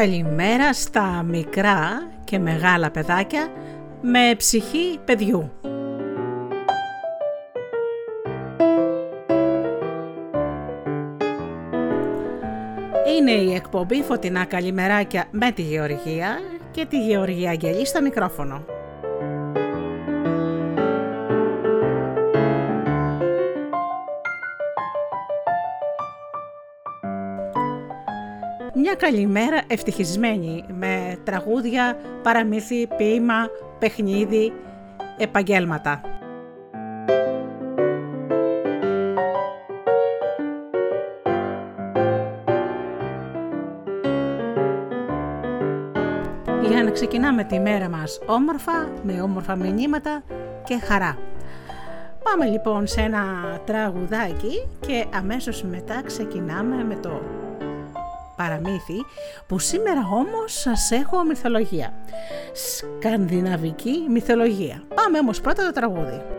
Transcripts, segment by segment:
καλημέρα στα μικρά και μεγάλα παιδάκια με ψυχή παιδιού. Είναι η εκπομπή Φωτεινά Καλημεράκια με τη Γεωργία και τη Γεωργία Αγγελή στο μικρόφωνο. Μια καλημέρα ευτυχισμένη με τραγούδια, παραμύθι, ποίημα, παιχνίδι, επαγγέλματα. Για να ξεκινάμε τη μέρα μας όμορφα, με όμορφα μηνύματα και χαρά. Πάμε λοιπόν σε ένα τραγουδάκι και αμέσως μετά ξεκινάμε με το παραμύθι που σήμερα όμως σας έχω μυθολογία. Σκανδιναβική μυθολογία. Πάμε όμως πρώτα το τραγούδι.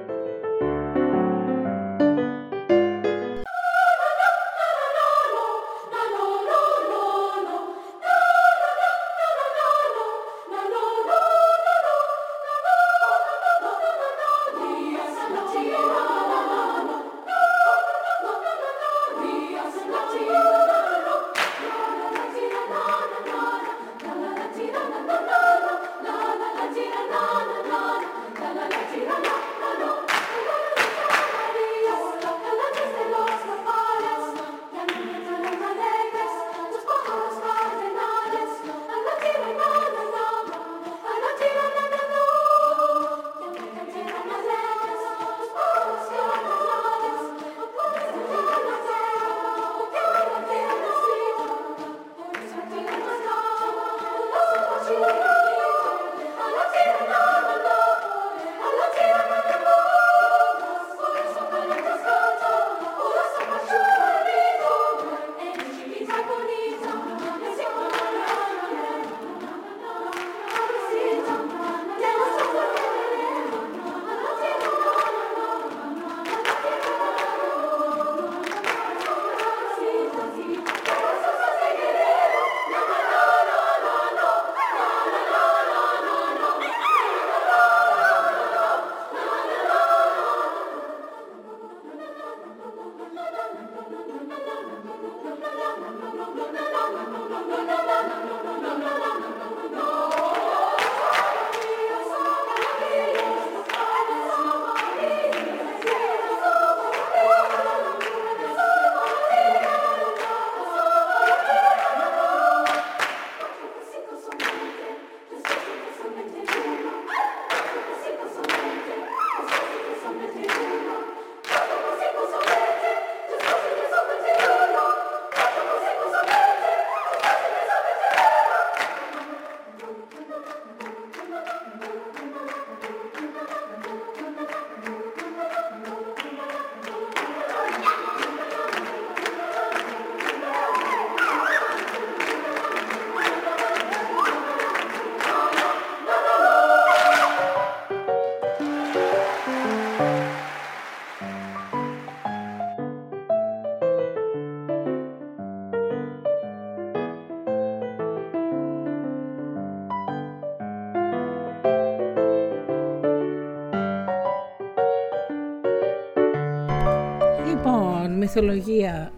Μυθολογία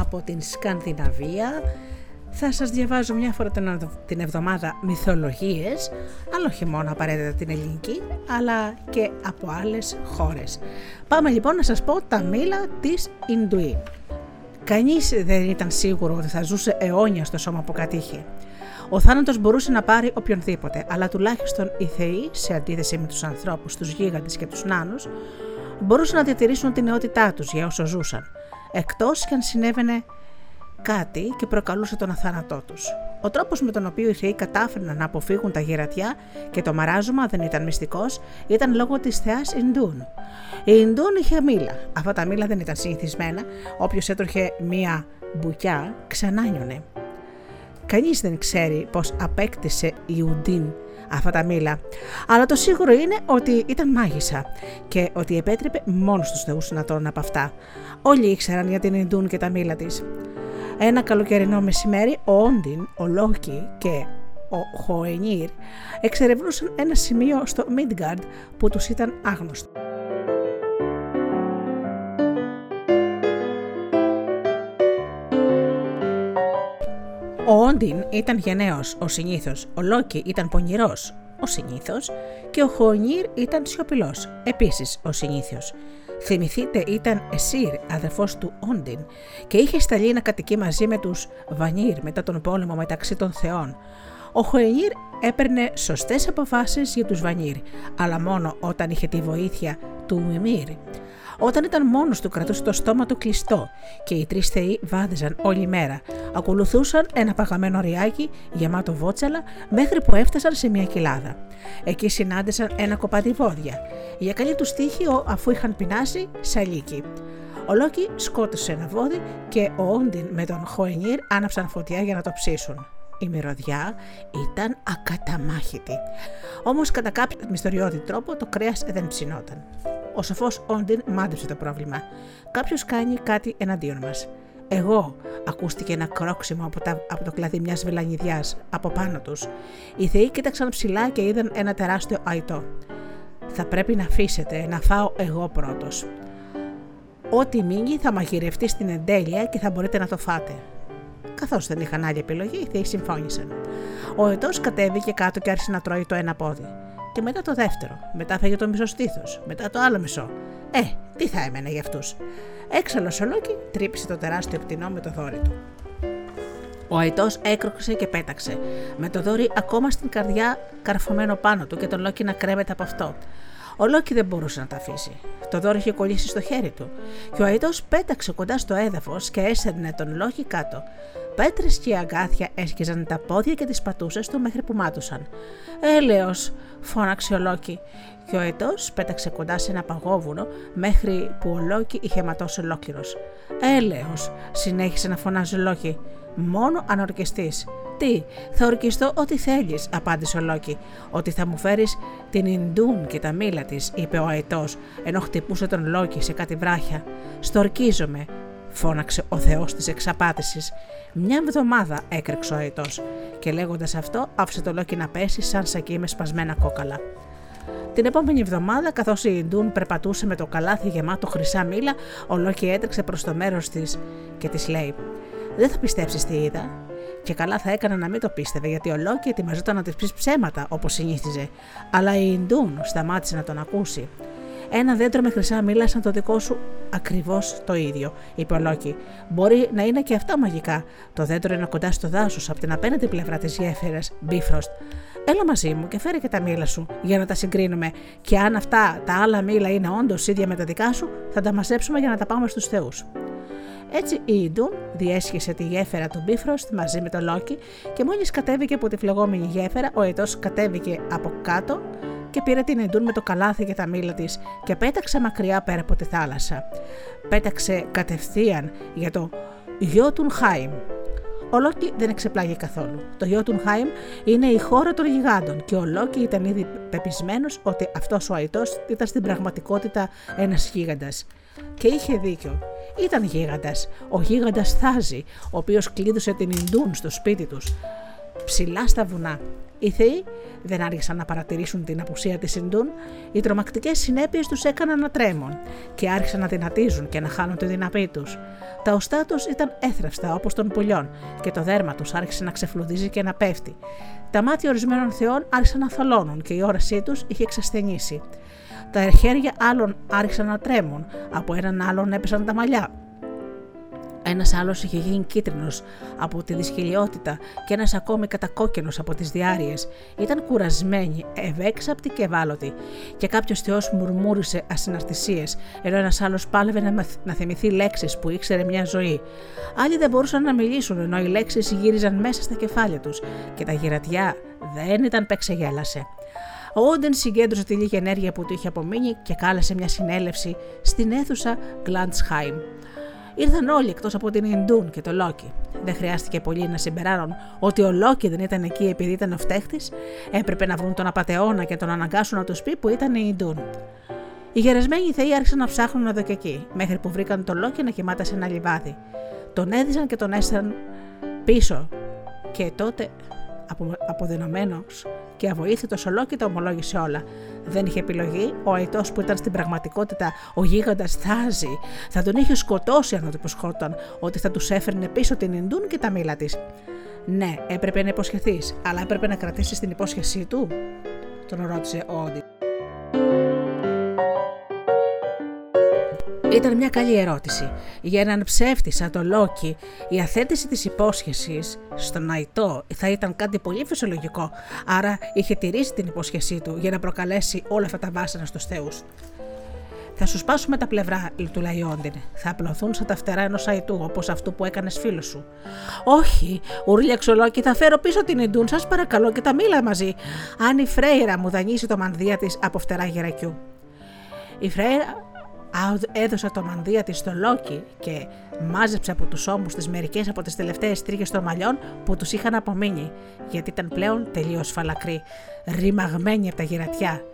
από την Σκανδιναβία. Θα σας διαβάζω μια φορά την εβδομάδα μυθολογίες, αλλά όχι μόνο απαραίτητα την ελληνική, αλλά και από άλλες χώρες. Πάμε λοιπόν να σας πω τα μήλα της Ινδουή. Κανείς δεν ήταν σίγουρο ότι θα ζούσε αιώνια στο σώμα που κατήχε. Ο θάνατος μπορούσε να πάρει οποιονδήποτε, αλλά τουλάχιστον οι θεοί, σε αντίθεση με τους ανθρώπους, τους γίγαντες και τους νάνους, μπορούσαν να διατηρήσουν την νεότητά τους για όσο ζούσαν εκτός και αν συνέβαινε κάτι και προκαλούσε τον αθάνατό τους. Ο τρόπος με τον οποίο οι θεοί κατάφεραν να αποφύγουν τα γερατιά και το μαράζωμα δεν ήταν μυστικός, ήταν λόγω της θεάς Ινδούν. Η Ινδούν είχε μήλα. Αυτά τα μήλα δεν ήταν συνηθισμένα. Όποιος έτρωχε μία μπουκιά, ξανάνιωνε. Κανείς δεν ξέρει πώς απέκτησε η Ουντίν αυτά τα μήλα. Αλλά το σίγουρο είναι ότι ήταν μάγισσα και ότι επέτρεπε μόνος στους θεούς να τρώνε από αυτά. Όλοι ήξεραν για την Ινδούν και τα μήλα της. Ένα καλοκαιρινό μεσημέρι, ο Όντιν, ο Λόκι και ο Χοενίρ εξερευνούσαν ένα σημείο στο Μίντγκαρντ που τους ήταν άγνωστο. Ο Όντιν ήταν γενναίος, ο συνήθως, ο Λόκι ήταν πονηρός, ο συνήθως και ο Χοενίρ ήταν σιωπηλός, επίσης ο συνήθως. Θυμηθείτε ήταν Εσύρ, αδερφός του Όντιν και είχε σταλεί να κατοικεί μαζί με τους Βανίρ μετά τον πόλεμο μεταξύ των θεών. Ο Χοενίρ έπαιρνε σωστές αποφάσεις για τους Βανίρ, αλλά μόνο όταν είχε τη βοήθεια του Μιμίρ. Όταν ήταν μόνος του, κρατούσε το στόμα του κλειστό και οι τρεις θεοί βάδιζαν όλη μέρα. Ακολουθούσαν ένα παγαμένο ριάκι γεμάτο βότσαλα μέχρι που έφτασαν σε μια κοιλάδα. Εκεί συνάντησαν ένα κοπάτι βόδια. Για καλή τους τύχη, αφού είχαν πεινάσει, σαλίκι. Ο Λόκι σκότωσε ένα βόδι και ο Όντιν με τον Χοενίρ άναψαν φωτιά για να το ψήσουν. Η μυρωδιά ήταν ακαταμάχητη. Όμως κατά κάποιο μυστηριώδη τρόπο το κρέας δεν ψινόταν. Ο σοφός Όντιν μάντεψε το πρόβλημα. Κάποιος κάνει κάτι εναντίον μας. Εγώ, ακούστηκε ένα κρόξιμο από, τα, από το κλαδί μιας βελανιδιάς από πάνω τους. Οι θεοί κοίταξαν ψηλά και είδαν ένα τεράστιο αϊτό. Θα πρέπει να αφήσετε να φάω εγώ πρώτος. Ό,τι μείνει θα μαγειρευτεί στην εντέλεια και θα μπορείτε να το φάτε. Καθώς δεν είχαν άλλη επιλογή, οι θεοί συμφώνησαν. Ο Ετός κατέβηκε κάτω και άρχισε να τρώει το ένα πόδι και μετά το δεύτερο. Μετά έφαγε το μισό στήθος. Μετά το άλλο μισό. Ε, τι θα έμενε για αυτούς. Έξαλλος ο Λόκι τρύπησε το τεράστιο πτηνό με το δόρυ του. Ο Αϊτός έκρωξε και πέταξε, με το δόρυ ακόμα στην καρδιά καρφωμένο πάνω του και τον Λόκι να κρέμεται από αυτό. Ο Λόκι δεν μπορούσε να τα αφήσει. Το δόρυ είχε κολλήσει στο χέρι του και ο Αϊτός πέταξε κοντά στο έδαφος και έσερνε τον Λόκι κάτω. Πέτρες και αγκάθια έσκιζαν τα πόδια και τις πατούσες του μέχρι που μάτωσαν. Έλεος, φώναξε ο Λόκι, και ο Αϊτός πέταξε κοντά σε ένα παγόβουνο μέχρι που ο Λόκι είχε ματώσει ολόκληρος. Έλεος, συνέχισε να φωνάζει ο Λόκι. Μόνο αν ορκιστείς. Τι, θα ορκιστώ ό,τι θέλεις, απάντησε ο Λόκι. Ότι θα μου φέρεις την Ιντούν και τα μήλα της, είπε ο Αετός, ενώ χτυπούσε τον Λόκι σε κάτι βράχια. Σ' τ' ορκίζομαι, φώναξε ο Θεός της εξαπάτησης. Μια εβδομάδα έκρυξε ο Αετός και λέγοντας αυτό άφησε το Λόκι να πέσει σαν σακί με σπασμένα κόκαλα. Την επόμενη εβδομάδα, καθώς η Ιντούν περπατούσε με το καλάθι γεμάτο χρυσά μήλα, ο Λόκι έτρεξε προς το μέρος της και της λέει: Δεν θα πιστέψεις τι είδα. Και καλά θα έκανα να μην το πίστευε, γιατί ο Λόκι ετοιμαζόταν να της πει ψέματα όπως συνήθιζε. Αλλά η Ιντούν σταμάτησε να τον ακούσει. Ένα δέντρο με χρυσά μήλα σαν το δικό σου ακριβώς το ίδιο, είπε ο Λόκι. Μπορεί να είναι και αυτά μαγικά. Το δέντρο είναι κοντά στο δάσος, από την απέναντι πλευρά της γέφυρας, Μπίφροστ. Έλα μαζί μου και φέρε και τα μήλα σου για να τα συγκρίνουμε. Και αν αυτά τα άλλα μήλα είναι όντως ίδια με τα δικά σου, θα τα μαζέψουμε για να τα πάμε στους Θεούς. Έτσι η Ιντούν διέσχισε τη γέφυρα του Μπίφροστ μαζί με τον Λόκι και μόλις κατέβηκε από τη φλεγόμενη γέφυρα, ο Ετό κατέβηκε από κάτω και πήρε την Εντούν με το καλάθι και τα μήλα της και πέταξε μακριά πέρα από τη θάλασσα. Πέταξε κατευθείαν για το Χάιμ. Ο Λόκι δεν εξεπλάγει καθόλου. Το Χάιμ είναι η χώρα των γιγάντων και ο Λόκι ήταν ήδη πεπισμένος ότι αυτός ο Αϊτό ήταν στην πραγματικότητα ένας γίγαντας. Και είχε δίκιο. Ήταν γίγαντας. Ο γίγαντας Θάζη, ο οποίος κλείδωσε την Ινδούν στο σπίτι τους, ψηλά στα βουνά. Οι θεοί δεν άρχισαν να παρατηρήσουν την απουσία της Ιντούν, οι τρομακτικές συνέπειες τους έκαναν να τρέμουν και άρχισαν να δυνατίζουν και να χάνουν τη δύναμή τους. Τα οστά τους ήταν έθραυστα όπως των πουλιών και το δέρμα τους άρχισε να ξεφλουδίζει και να πέφτει. Τα μάτια ορισμένων θεών άρχισαν να θολώνουν και η όρασή τους είχε εξασθενήσει. Τα χέρια άλλων άρχισαν να τρέμουν, από έναν άλλον έπεσαν τα μαλλιά ένας άλλος είχε γίνει κίτρινος από τη δυσκυλιότητα και ένας ακόμη κατακόκκινος από τις διάρειε. Ήταν κουρασμένοι, ευέξαπτοι και ευάλωτοι. Και κάποιος Θεός μουρμούρισε ασυναρτησίες, ενώ ένας άλλος πάλευε να, να θυμηθεί λέξεις που ήξερε μια ζωή. Άλλοι δεν μπορούσαν να μιλήσουν, ενώ οι λέξεις γύριζαν μέσα στα κεφάλια τους και τα γυρατιά δεν ήταν πεξεγέλασε. Ο Όντεν συγκέντρωσε τη λίγη ενέργεια που του είχε απομείνει και κάλεσε μια συνέλευση στην αίθουσα Γκλάντσχάιμ. Ήρθαν όλοι εκτός από την Ιντούν και το Λόκι. Δεν χρειάστηκε πολύ να συμπεράνουν ότι ο Λόκι δεν ήταν εκεί επειδή ήταν ο φταίχτης, έπρεπε να βρουν τον απαταιώνα και τον αναγκάσουν να τους πει που ήταν η Ιντούν. Οι γερασμένοι θεοί άρχισαν να ψάχνουν εδώ και εκεί, μέχρι που βρήκαν το Λόκι να κοιμάται σε ένα λιβάδι. τον έδιζαν και τον έστειλαν πίσω και τότε αποδυναμένος και αβοήθητος ολόκυτα ομολόγησε όλα. Δεν είχε επιλογή, ο αητό που ήταν στην πραγματικότητα ο γίγαντας Θάζη θα τον είχε σκοτώσει αν το υποσχόταν ότι θα τους έφερνε πίσω την Ινδούν και τα μήλα της. Ναι, έπρεπε να υποσχεθείς, αλλά έπρεπε να κρατήσεις την υπόσχεσή του, τον ρώτησε ο Όντι. Ήταν μια καλή ερώτηση. Για έναν ψεύτη σαν το Λόκι, η αθέτηση της υπόσχεσης στον Αϊτό θα ήταν κάτι πολύ φυσιολογικό, άρα είχε τηρήσει την υπόσχεσή του για να προκαλέσει όλα αυτά τα βάσανα στους θεούς. Θα σου σπάσουμε τα πλευρά, του λέει ο Όντιν. Θα απλωθούν σαν τα φτερά ενός αϊτού, όπως αυτού που έκανες φίλο σου. Όχι, ούρλιαξε ο Λόκι, θα φέρω πίσω την Ιντούν, σας παρακαλώ και τα μήλα μαζί. Αν η Φρέιρα μου δανείσει το μανδύα της από φτερά γερακιού. Η Φρέιρα έδωσε το μανδύα της στο Λόκι και μάζεψε από τους ώμους της μερικές από τις τελευταίες τρίχες των μαλλιών που τους είχαν απομείνει, γιατί ήταν πλέον τελείως φαλακροί, ρημαγμένοι από τα γυρατιά.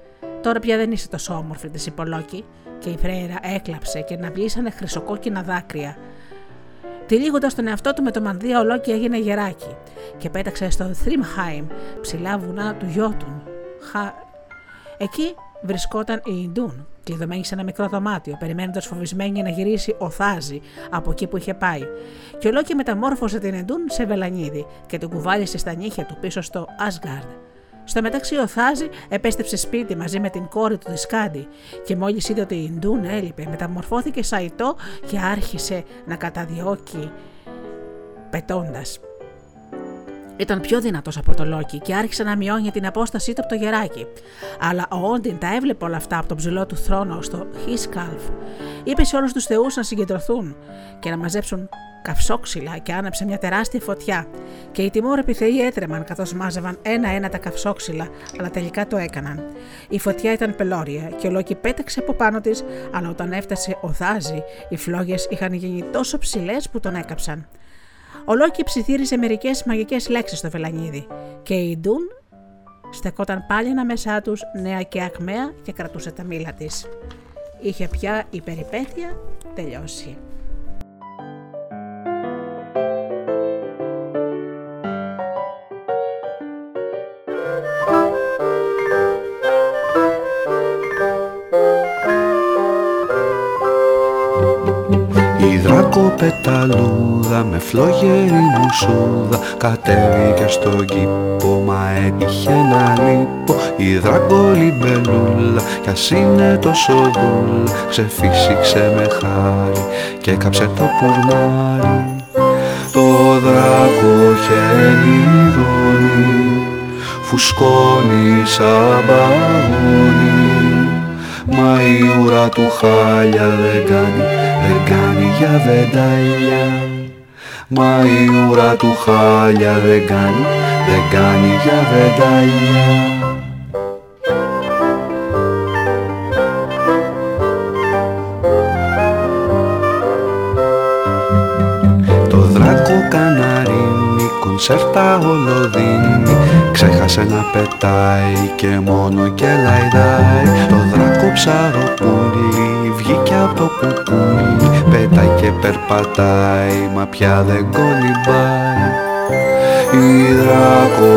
Τώρα πια δεν είσαι τόσο όμορφη, της είπε Λόκι, και η Φρέιρα έκλαψε και να βλήσανε χρυσοκόκκινα δάκρυα. Τυλίγοντας τον εαυτό του με το μανδύα, ο Λόκι έγινε γεράκι και πέταξε στο Θρυμχάιμ, ψηλά βουνά του Γιώτουν. Εκεί βρισκόταν η Ιντούν, κλειδωμένη σε ένα μικρό δωμάτιο, περιμένοντας φοβισμένη να γυρίσει ο Θάζη από εκεί που είχε πάει. Και ο Λόκι μεταμόρφωσε την Ιντούν σε βελανίδι και την κουβάλισε στα νύχια του πίσω στο Asgard. Στο μεταξύ ο Θάζη επέστρεψε σπίτι μαζί με την κόρη του Δισκάντη και μόλις είδε ότι η Ιντούν έλειπε μεταμορφώθηκε σαϊτό και άρχισε να καταδιώκει πετώντας. Ήταν πιο δυνατός από το Λόκι και άρχισε να μειώνει την απόστασή του από το γεράκι. Αλλά ο Όντιν τα έβλεπε όλα αυτά από τον ψηλό του θρόνο στο Χίσκαλφ. Είπε σε όλους τους θεούς να συγκεντρωθούν και να μαζέψουν καυσόξυλα και άναψε μια τεράστια φωτιά. Και οι τιμόρρεποι θεοί έτρεμαν καθώς μάζευαν ένα-ένα τα καυσόξυλα, αλλά τελικά το έκαναν. Η φωτιά ήταν πελώρια και ο Λόκι πέταξε από πάνω της, αλλά όταν έφτασε ο Δάζη, οι φλόγες είχαν γίνει τόσο ψηλές που τον έκαψαν. Ο Λόκι ψιθύριζε μερικές μαγικές λέξεις στο βελανίδι και η Ντούν στεκόταν πάλι ανάμεσά τους νέα και ακμαία και κρατούσε τα μήλα της. Είχε πια η περιπέτεια τελειώσει. Πεταλούδα με φλόγερη μουσούδα. Κατέβηκε στον κήπο μα έτυχε να λείπω. Η δράκολη μπελούλα κι ας είναι τόσο δούλα ξεφύσηξε με χάρη και έκαψε το πουρνάρι. Το δράκο χελιδόνι φουσκώνει σαν παγόνι Μα η ουρά του χάλια δεν κάνει, δεν κάνει για βεντάλια. Μα η ουρά του χάλια δεν κάνει, δεν κάνει για βεντάλια κονσέρτα ολοδίνει. Ξέχασε να πετάει και μόνο και λαϊδάει. Το δράκο ψαροπούλι βγήκε από το κουκούλι. Πετάει και περπατάει μα πια δεν κολυμπάει. Η δράκο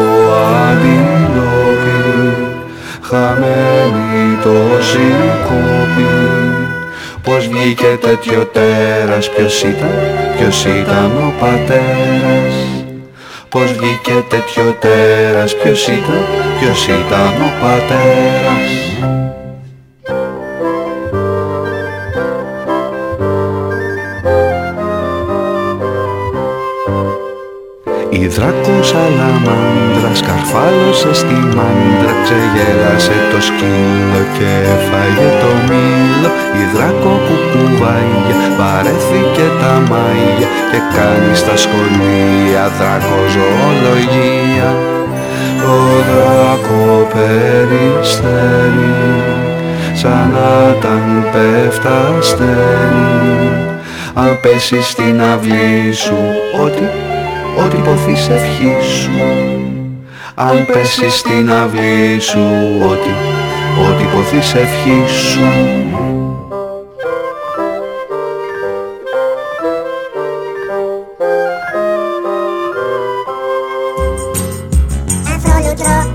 αντιλόπη χαμένη το σηκώπη Πώς βγήκε τέτοιο τέρας, ποιος ήταν, ποιος ήταν ο πατέρας Πώς βγήκε τέτοιο τέρας, ποιος ήταν, ποιος ήταν ο πατέρας Η δράκο σαλαμάντρα σκαρφάλωσε στη μάντρα Ξεγέλασε το σκύλο και έφαγε το μήλο. Η δράκο κουκουβάγια παρέθηκε τα μάγια Και κάνει στα σχολεία δράκο ζωολογία Το δράκο περιστέρι σαν να ήταν πέφτα αστέρι αν πέσεις στην αυλή σου ό,τι ό,τι ποθείς ευχή σου αν πέσεις στην αυλή σου ό,τι, ό,τι ποθείς ευχή σου. Αφρόλουτρο,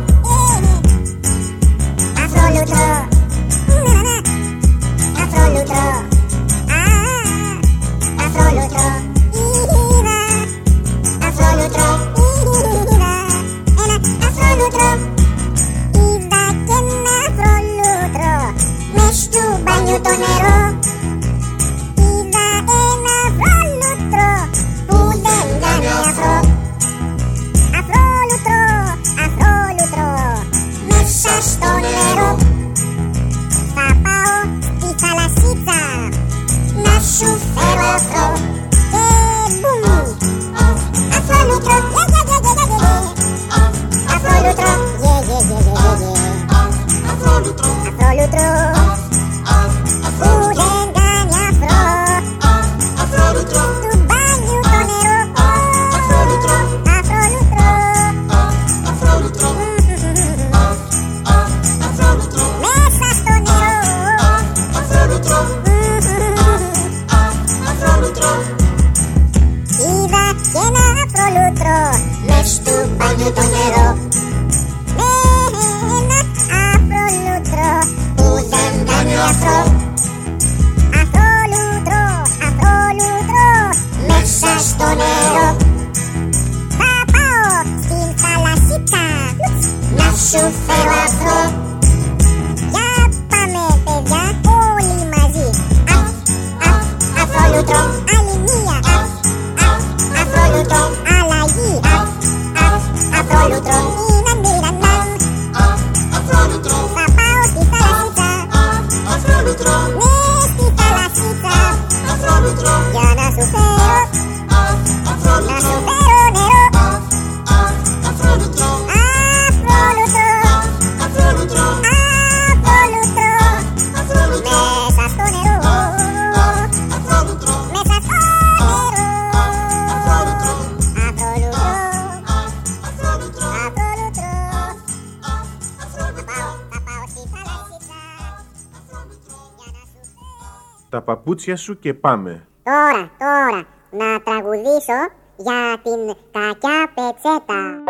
παπούτσια σου και πάμε. Τώρα, τώρα, να τραγουδήσω για την κακιά πετσέτα.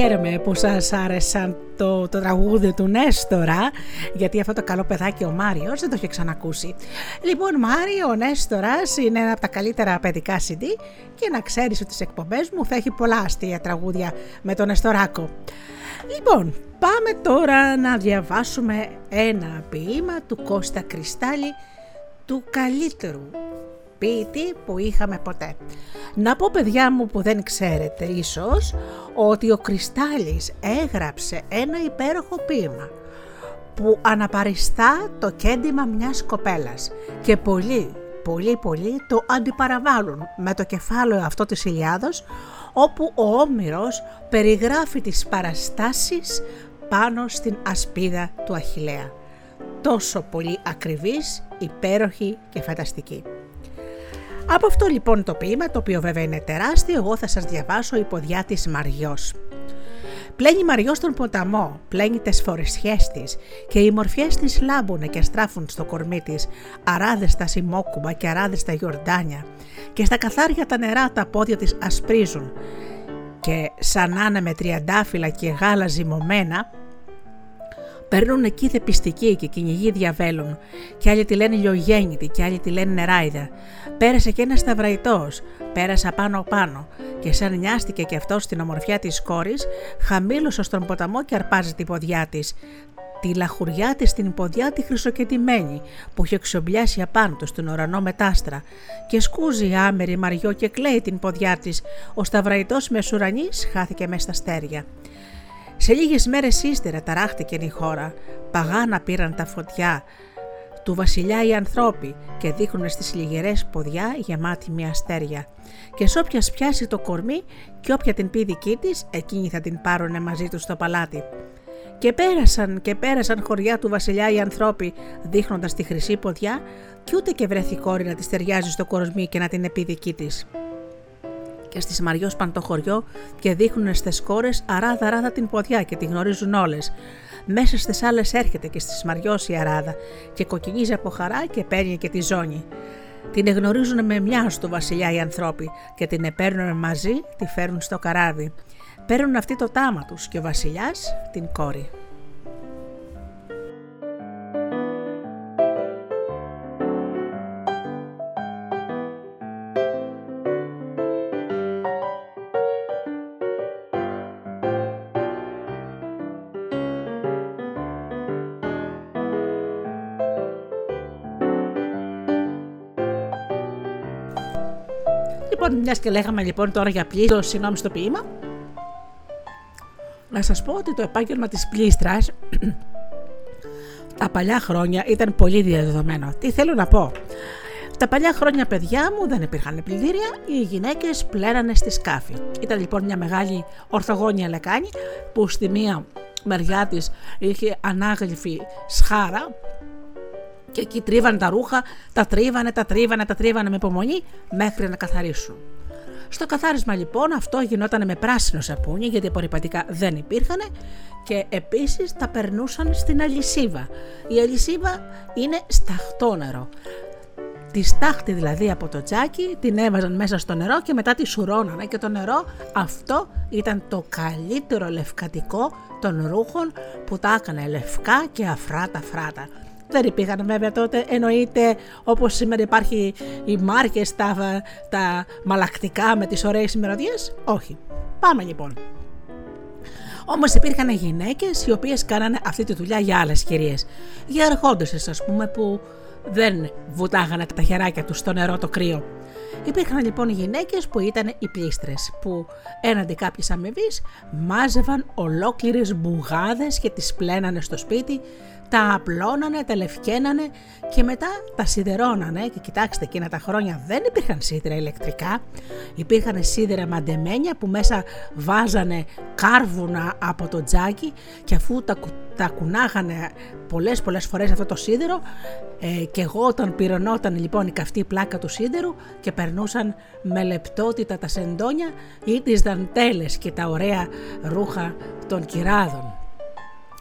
Χαίρομαι που σας άρεσαν το, το τραγούδι του Νέστορα, γιατί αυτό το καλό παιδάκι ο Μάριος δεν το είχε ξανακούσει. Λοιπόν, Μάριο, ο Νέστορας είναι ένα από τα καλύτερα παιδικά CD και να ξέρεις ότι στις εκπομπές μου θα έχει πολλά αστεία τραγούδια με τον Νεστοράκο. Λοιπόν, πάμε τώρα να διαβάσουμε ένα ποίημα του Κώστα Κρυστάλλη του καλύτερου ποιητή που είχαμε ποτέ. Να πω παιδιά μου που δεν ξέρετε ίσως ότι ο Κρυστάλλης έγραψε ένα υπέροχο ποίημα που αναπαριστά το κέντημα μιας κοπέλας και πολλοί, πολλοί, πολλοί το αντιπαραβάλλουν με το κεφάλαιο αυτό της Ηλιάδος όπου ο Όμηρος περιγράφει τις παραστάσεις πάνω στην ασπίδα του Αχιλέα. Τόσο πολύ ακριβής, υπέροχη και φανταστική. Από αυτό λοιπόν το ποίημα, το οποίο βέβαια είναι τεράστιο, εγώ θα σας διαβάσω η ποδιά της Μαριός. Πλένει Μαριός στον ποταμό, πλένει τις φορεσιές της και οι μορφιές της λάμπουνε και στράφουν στο κορμί της, αράδες τα σημόκουμπα και αράδες τα γιορτάνια και στα καθάρια τα νερά τα πόδια της ασπρίζουν και σαν να με τριαντάφυλλα και γάλα ζυμωμένα Παίρνουν εκεί δε πιστικοί και κυνηγοί διαβέλουν, και άλλοι τη λένε λιογέννητη, και άλλοι τη λένε νεράιδα. Πέρασε και ένας σταυραϊτό, πέρασα πάνω-πάνω, και σαν νοιάστηκε και αυτός στην ομορφιά της κόρης, χαμήλωσε στον ποταμό και αρπάζει την ποδιά της. Τη λαχουριά της στην ποδιά τη χρυσοκετημένη, που είχε ξομπιάσει απάνω του στον ουρανό μετάστρα, και σκούζει άμερη μαριό και κλαίει την ποδιά της. Ο σταυραϊτό μεσουρανής χάθηκε μέσα στα στέρια. Σε λίγες μέρες ύστερα ταράχτηκε η χώρα, παγάνα πήραν τα φωτιά του βασιλιά οι ανθρώποι και δείχνουν στις λιγερές ποδιά γεμάτη μια αστέρια. Και σ' όποιας πιάσει το κορμί και όποια την πει δική της, εκείνοι θα την πάρουνε μαζί τους στο παλάτι. Και πέρασαν και πέρασαν χωριά του βασιλιά οι ανθρώποι, δείχνοντας τη χρυσή ποδιά, και ούτε και βρέθη κόρη να της ταιριάζει στο κορμί και να την επί δική της και στη Μαριό το χωριό και δείχνουν στις κόρες αράδα-αράδα την ποδιά και τη γνωρίζουν όλες. Μέσα στις άλλες έρχεται και στη Μαριό η Αράδα και κοκκινίζει από χαρά και παίρνει και τη ζώνη. Την εγνωρίζουν με μια στο βασιλιά οι ανθρώποι και την επέρνουν μαζί, τη φέρνουν στο καράβι. Παίρνουν αυτή το τάμα τους και ο βασιλιάς την κόρη. Λοιπόν, μιας και λέγαμε λοιπόν τώρα για πλήστρο, συγγνώμη στο ποίημα, να σας πω ότι το επάγγελμα της πλήστρας τα παλιά χρόνια ήταν πολύ διαδεδομένο. Τι θέλω να πω; Τα παλιά χρόνια παιδιά μου δεν υπήρχαν πλυντήρια, οι γυναίκες πλέρανε στη σκάφη. Ήταν λοιπόν μια μεγάλη ορθογόνια λεκάνη που στη μία μεριά της είχε ανάγλυφη σχάρα και εκεί τρίβανε τα ρούχα, τα τρίβανε, τα τρίβανε, τα τρίβανε με υπομονή μέχρι να καθαρίσουν. Στο καθάρισμα λοιπόν αυτό γινόταν με πράσινο σαπούνι γιατί απορριπαντικά δεν υπήρχαν και επίσης τα περνούσαν στην αλυσίβα. Η αλυσίβα είναι σταχτό νερό. Τη στάχτη δηλαδή από το τζάκι την έβαζαν μέσα στο νερό και μετά τη σουρώνανε και το νερό αυτό ήταν το καλύτερο λευκατικό των ρούχων που τα έκανε λευκά και αφράτα φράτα. Δεν υπήρχαν βέβαια τότε, εννοείται όπως σήμερα υπάρχει οι μάρκες, τα, τα μαλακτικά με τις ωραίες ημεροδίες. Όχι. Πάμε λοιπόν. Όμως υπήρχαν γυναίκες οι οποίες κάνανε αυτή τη δουλειά για άλλες κυρίες. Για αρχόντουσε, ας πούμε, που δεν βουτάγανε τα χεράκια τους στο νερό το κρύο. Υπήρχαν λοιπόν γυναίκες που ήταν οι πλήστρες, που έναντι κάποιες αμοιβής μάζευαν ολόκληρες μπουγάδες και τις πλένανε στο σπίτι τα απλώνανε, τα λευκαίνανε και μετά τα σιδερώνανε και κοιτάξτε εκείνα τα χρόνια δεν υπήρχαν σίδερα ηλεκτρικά, υπήρχαν σίδερα μαντεμένια που μέσα βάζανε κάρβουνα από το τζάκι και αφού τα, τα κουνάγανε πολλές πολλές φορές αυτό το σίδερο ε, και εγώ όταν πυρονόταν λοιπόν η καυτή πλάκα του σίδερου και περνούσαν με λεπτότητα τα σεντόνια ή τις δαντέλες και τα ωραία ρούχα των κυράδων.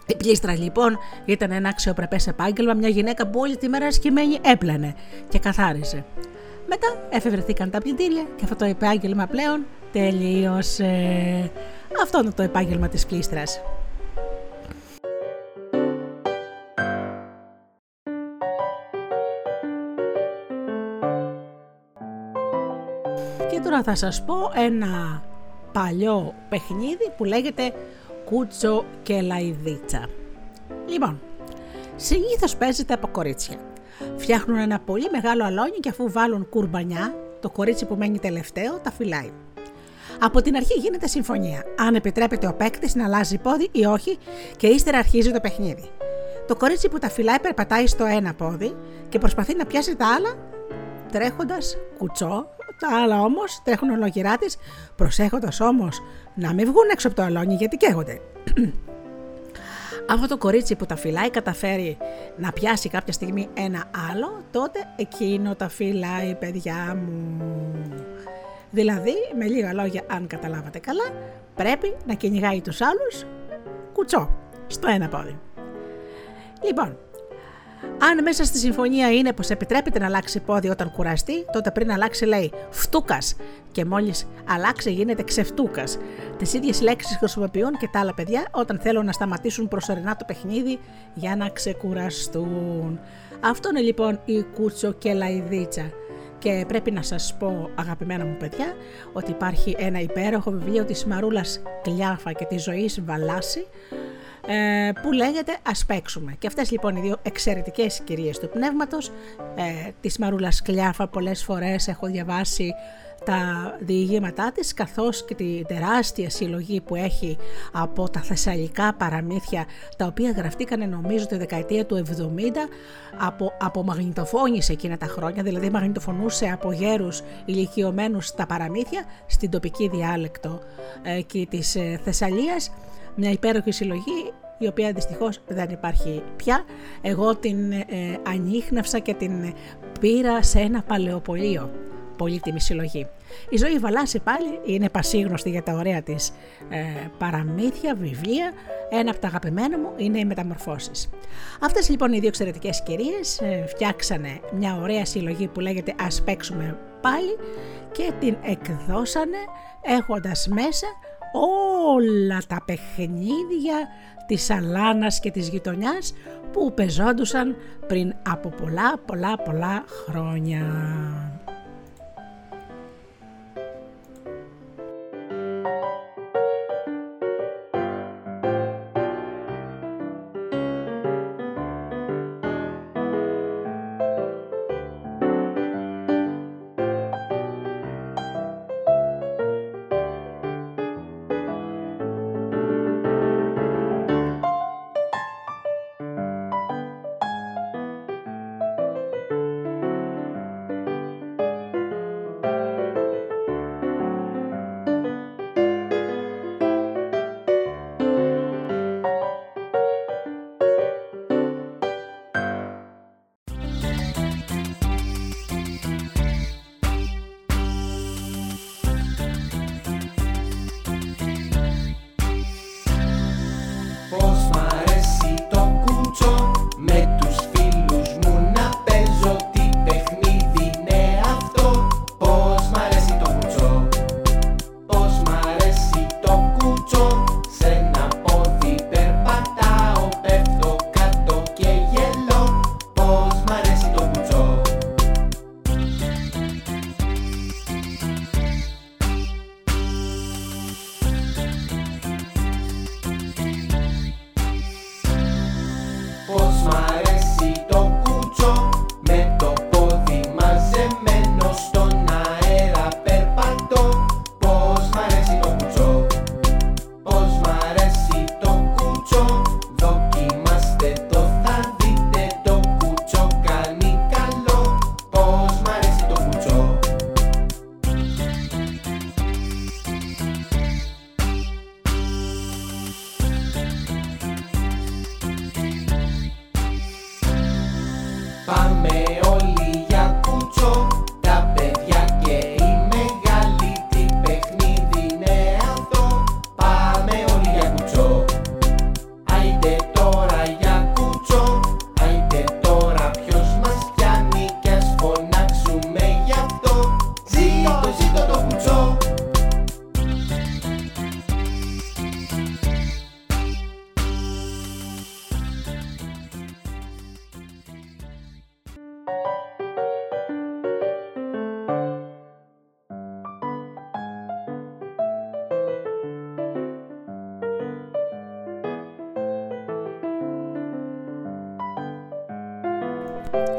Η πλήστρα λοιπόν ήταν ένα αξιοπρεπές επάγγελμα, μια γυναίκα που όλη τη μέρα σκημένη έπλανε και καθάριζε. Μετά εφευρεθήκαν τα πλυντήρια και αυτό το επάγγελμα πλέον τελείωσε. Αυτό είναι το επάγγελμα της πλήστρας. Και τώρα θα σας πω ένα παλιό παιχνίδι που λέγεται κούτσο και λαϊδίτσα. Λοιπόν, συνήθως παίζεται από κορίτσια. Φτιάχνουν ένα πολύ μεγάλο αλόνι και αφού βάλουν κουρμπανιά, το κορίτσι που μένει τελευταίο τα φυλάει. Από την αρχή γίνεται συμφωνία, αν επιτρέπεται ο παίκτης να αλλάζει πόδι ή όχι, και ύστερα αρχίζει το παιχνίδι. Το κορίτσι που τα φυλάει περπατάει στο ένα πόδι και προσπαθεί να πιάσει τα άλλα τρέχοντας κουτσό τα άλλα όμως τρέχουν ολογυρά της, προσέχοντας όμως να μην βγουν έξω από το αλόνι γιατί καίγονται. Αυτό το κορίτσι που τα φυλάει καταφέρει να πιάσει κάποια στιγμή ένα άλλο, τότε εκείνο τα φυλάει παιδιά μου. Δηλαδή, με λίγα λόγια, αν καταλάβατε καλά, πρέπει να κυνηγάει τους άλλους κουτσό, στο ένα πόδι. Λοιπόν, αν μέσα στη συμφωνία είναι πως επιτρέπεται να αλλάξει πόδι όταν κουραστεί, τότε πριν αλλάξει λέει φτούκας και μόλις αλλάξει γίνεται ξεφτούκας. Τις ίδιες λέξεις χρησιμοποιούν και τα άλλα παιδιά όταν θέλουν να σταματήσουν προσωρινά το παιχνίδι για να ξεκουραστούν. Αυτό είναι λοιπόν η κούτσο και λαϊδίτσα. Και πρέπει να σας πω αγαπημένα μου παιδιά ότι υπάρχει ένα υπέροχο βιβλίο της Μαρούλας Κλιάφα και της Ζωής Βαλάση ε, που λέγεται «Ας παίξουμε». Και αυτές λοιπόν οι δύο εξαιρετικές κυρίες του πνεύματος, ε, της Μαρούλας Κλιάφα πολλές φορές έχω διαβάσει τα διηγήματά της καθώς και τη τεράστια συλλογή που έχει από τα θεσσαλικά παραμύθια τα οποία γραφτήκανε νομίζω τη δεκαετία του 70 από, από μαγνητοφώνησε εκείνα τα χρόνια δηλαδή μαγνητοφωνούσε από γέρους ηλικιωμένους τα παραμύθια στην τοπική διάλεκτο ε, και της ε, Θεσσαλίας μια υπέροχη συλλογή η οποία δυστυχώς δεν υπάρχει πια. Εγώ την ε, ανείχνευσα και την πήρα σε ένα παλαιοπολείο. Πολύτιμη συλλογή. Η ζωή Βαλάση πάλι είναι πασίγνωστη για τα ωραία της ε, παραμύθια, βιβλία. Ένα από τα αγαπημένα μου είναι οι μεταμορφώσεις. Αυτές λοιπόν οι δύο εξαιρετικές κυρίες ε, φτιάξανε μια ωραία συλλογή που λέγεται «Ας παίξουμε πάλι» και την εκδώσανε έχοντας μέσα όλα τα παιχνίδια της Αλάνας και της γειτονιάς που πεζόντουσαν πριν από πολλά πολλά πολλά χρόνια.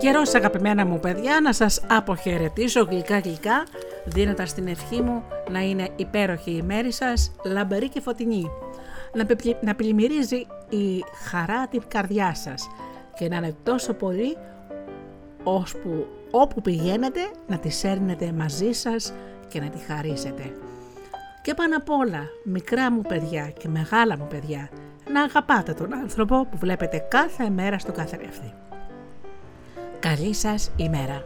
Καιρός αγαπημένα μου παιδιά να σας αποχαιρετήσω γλυκά γλυκά δίνοντας την ευχή μου να είναι υπέροχη η μέρη σας, λαμπερή και φωτεινή. Να, να πλημμυρίζει η χαρά την καρδιά σας και να είναι τόσο πολύ ώσπου όπου πηγαίνετε να τη σέρνετε μαζί σας και να τη χαρίσετε. Και πάνω απ' όλα, μικρά μου παιδιά και μεγάλα μου παιδιά, να αγαπάτε τον άνθρωπο που βλέπετε κάθε μέρα στο καθρέφτη. Καλή σας ημέρα.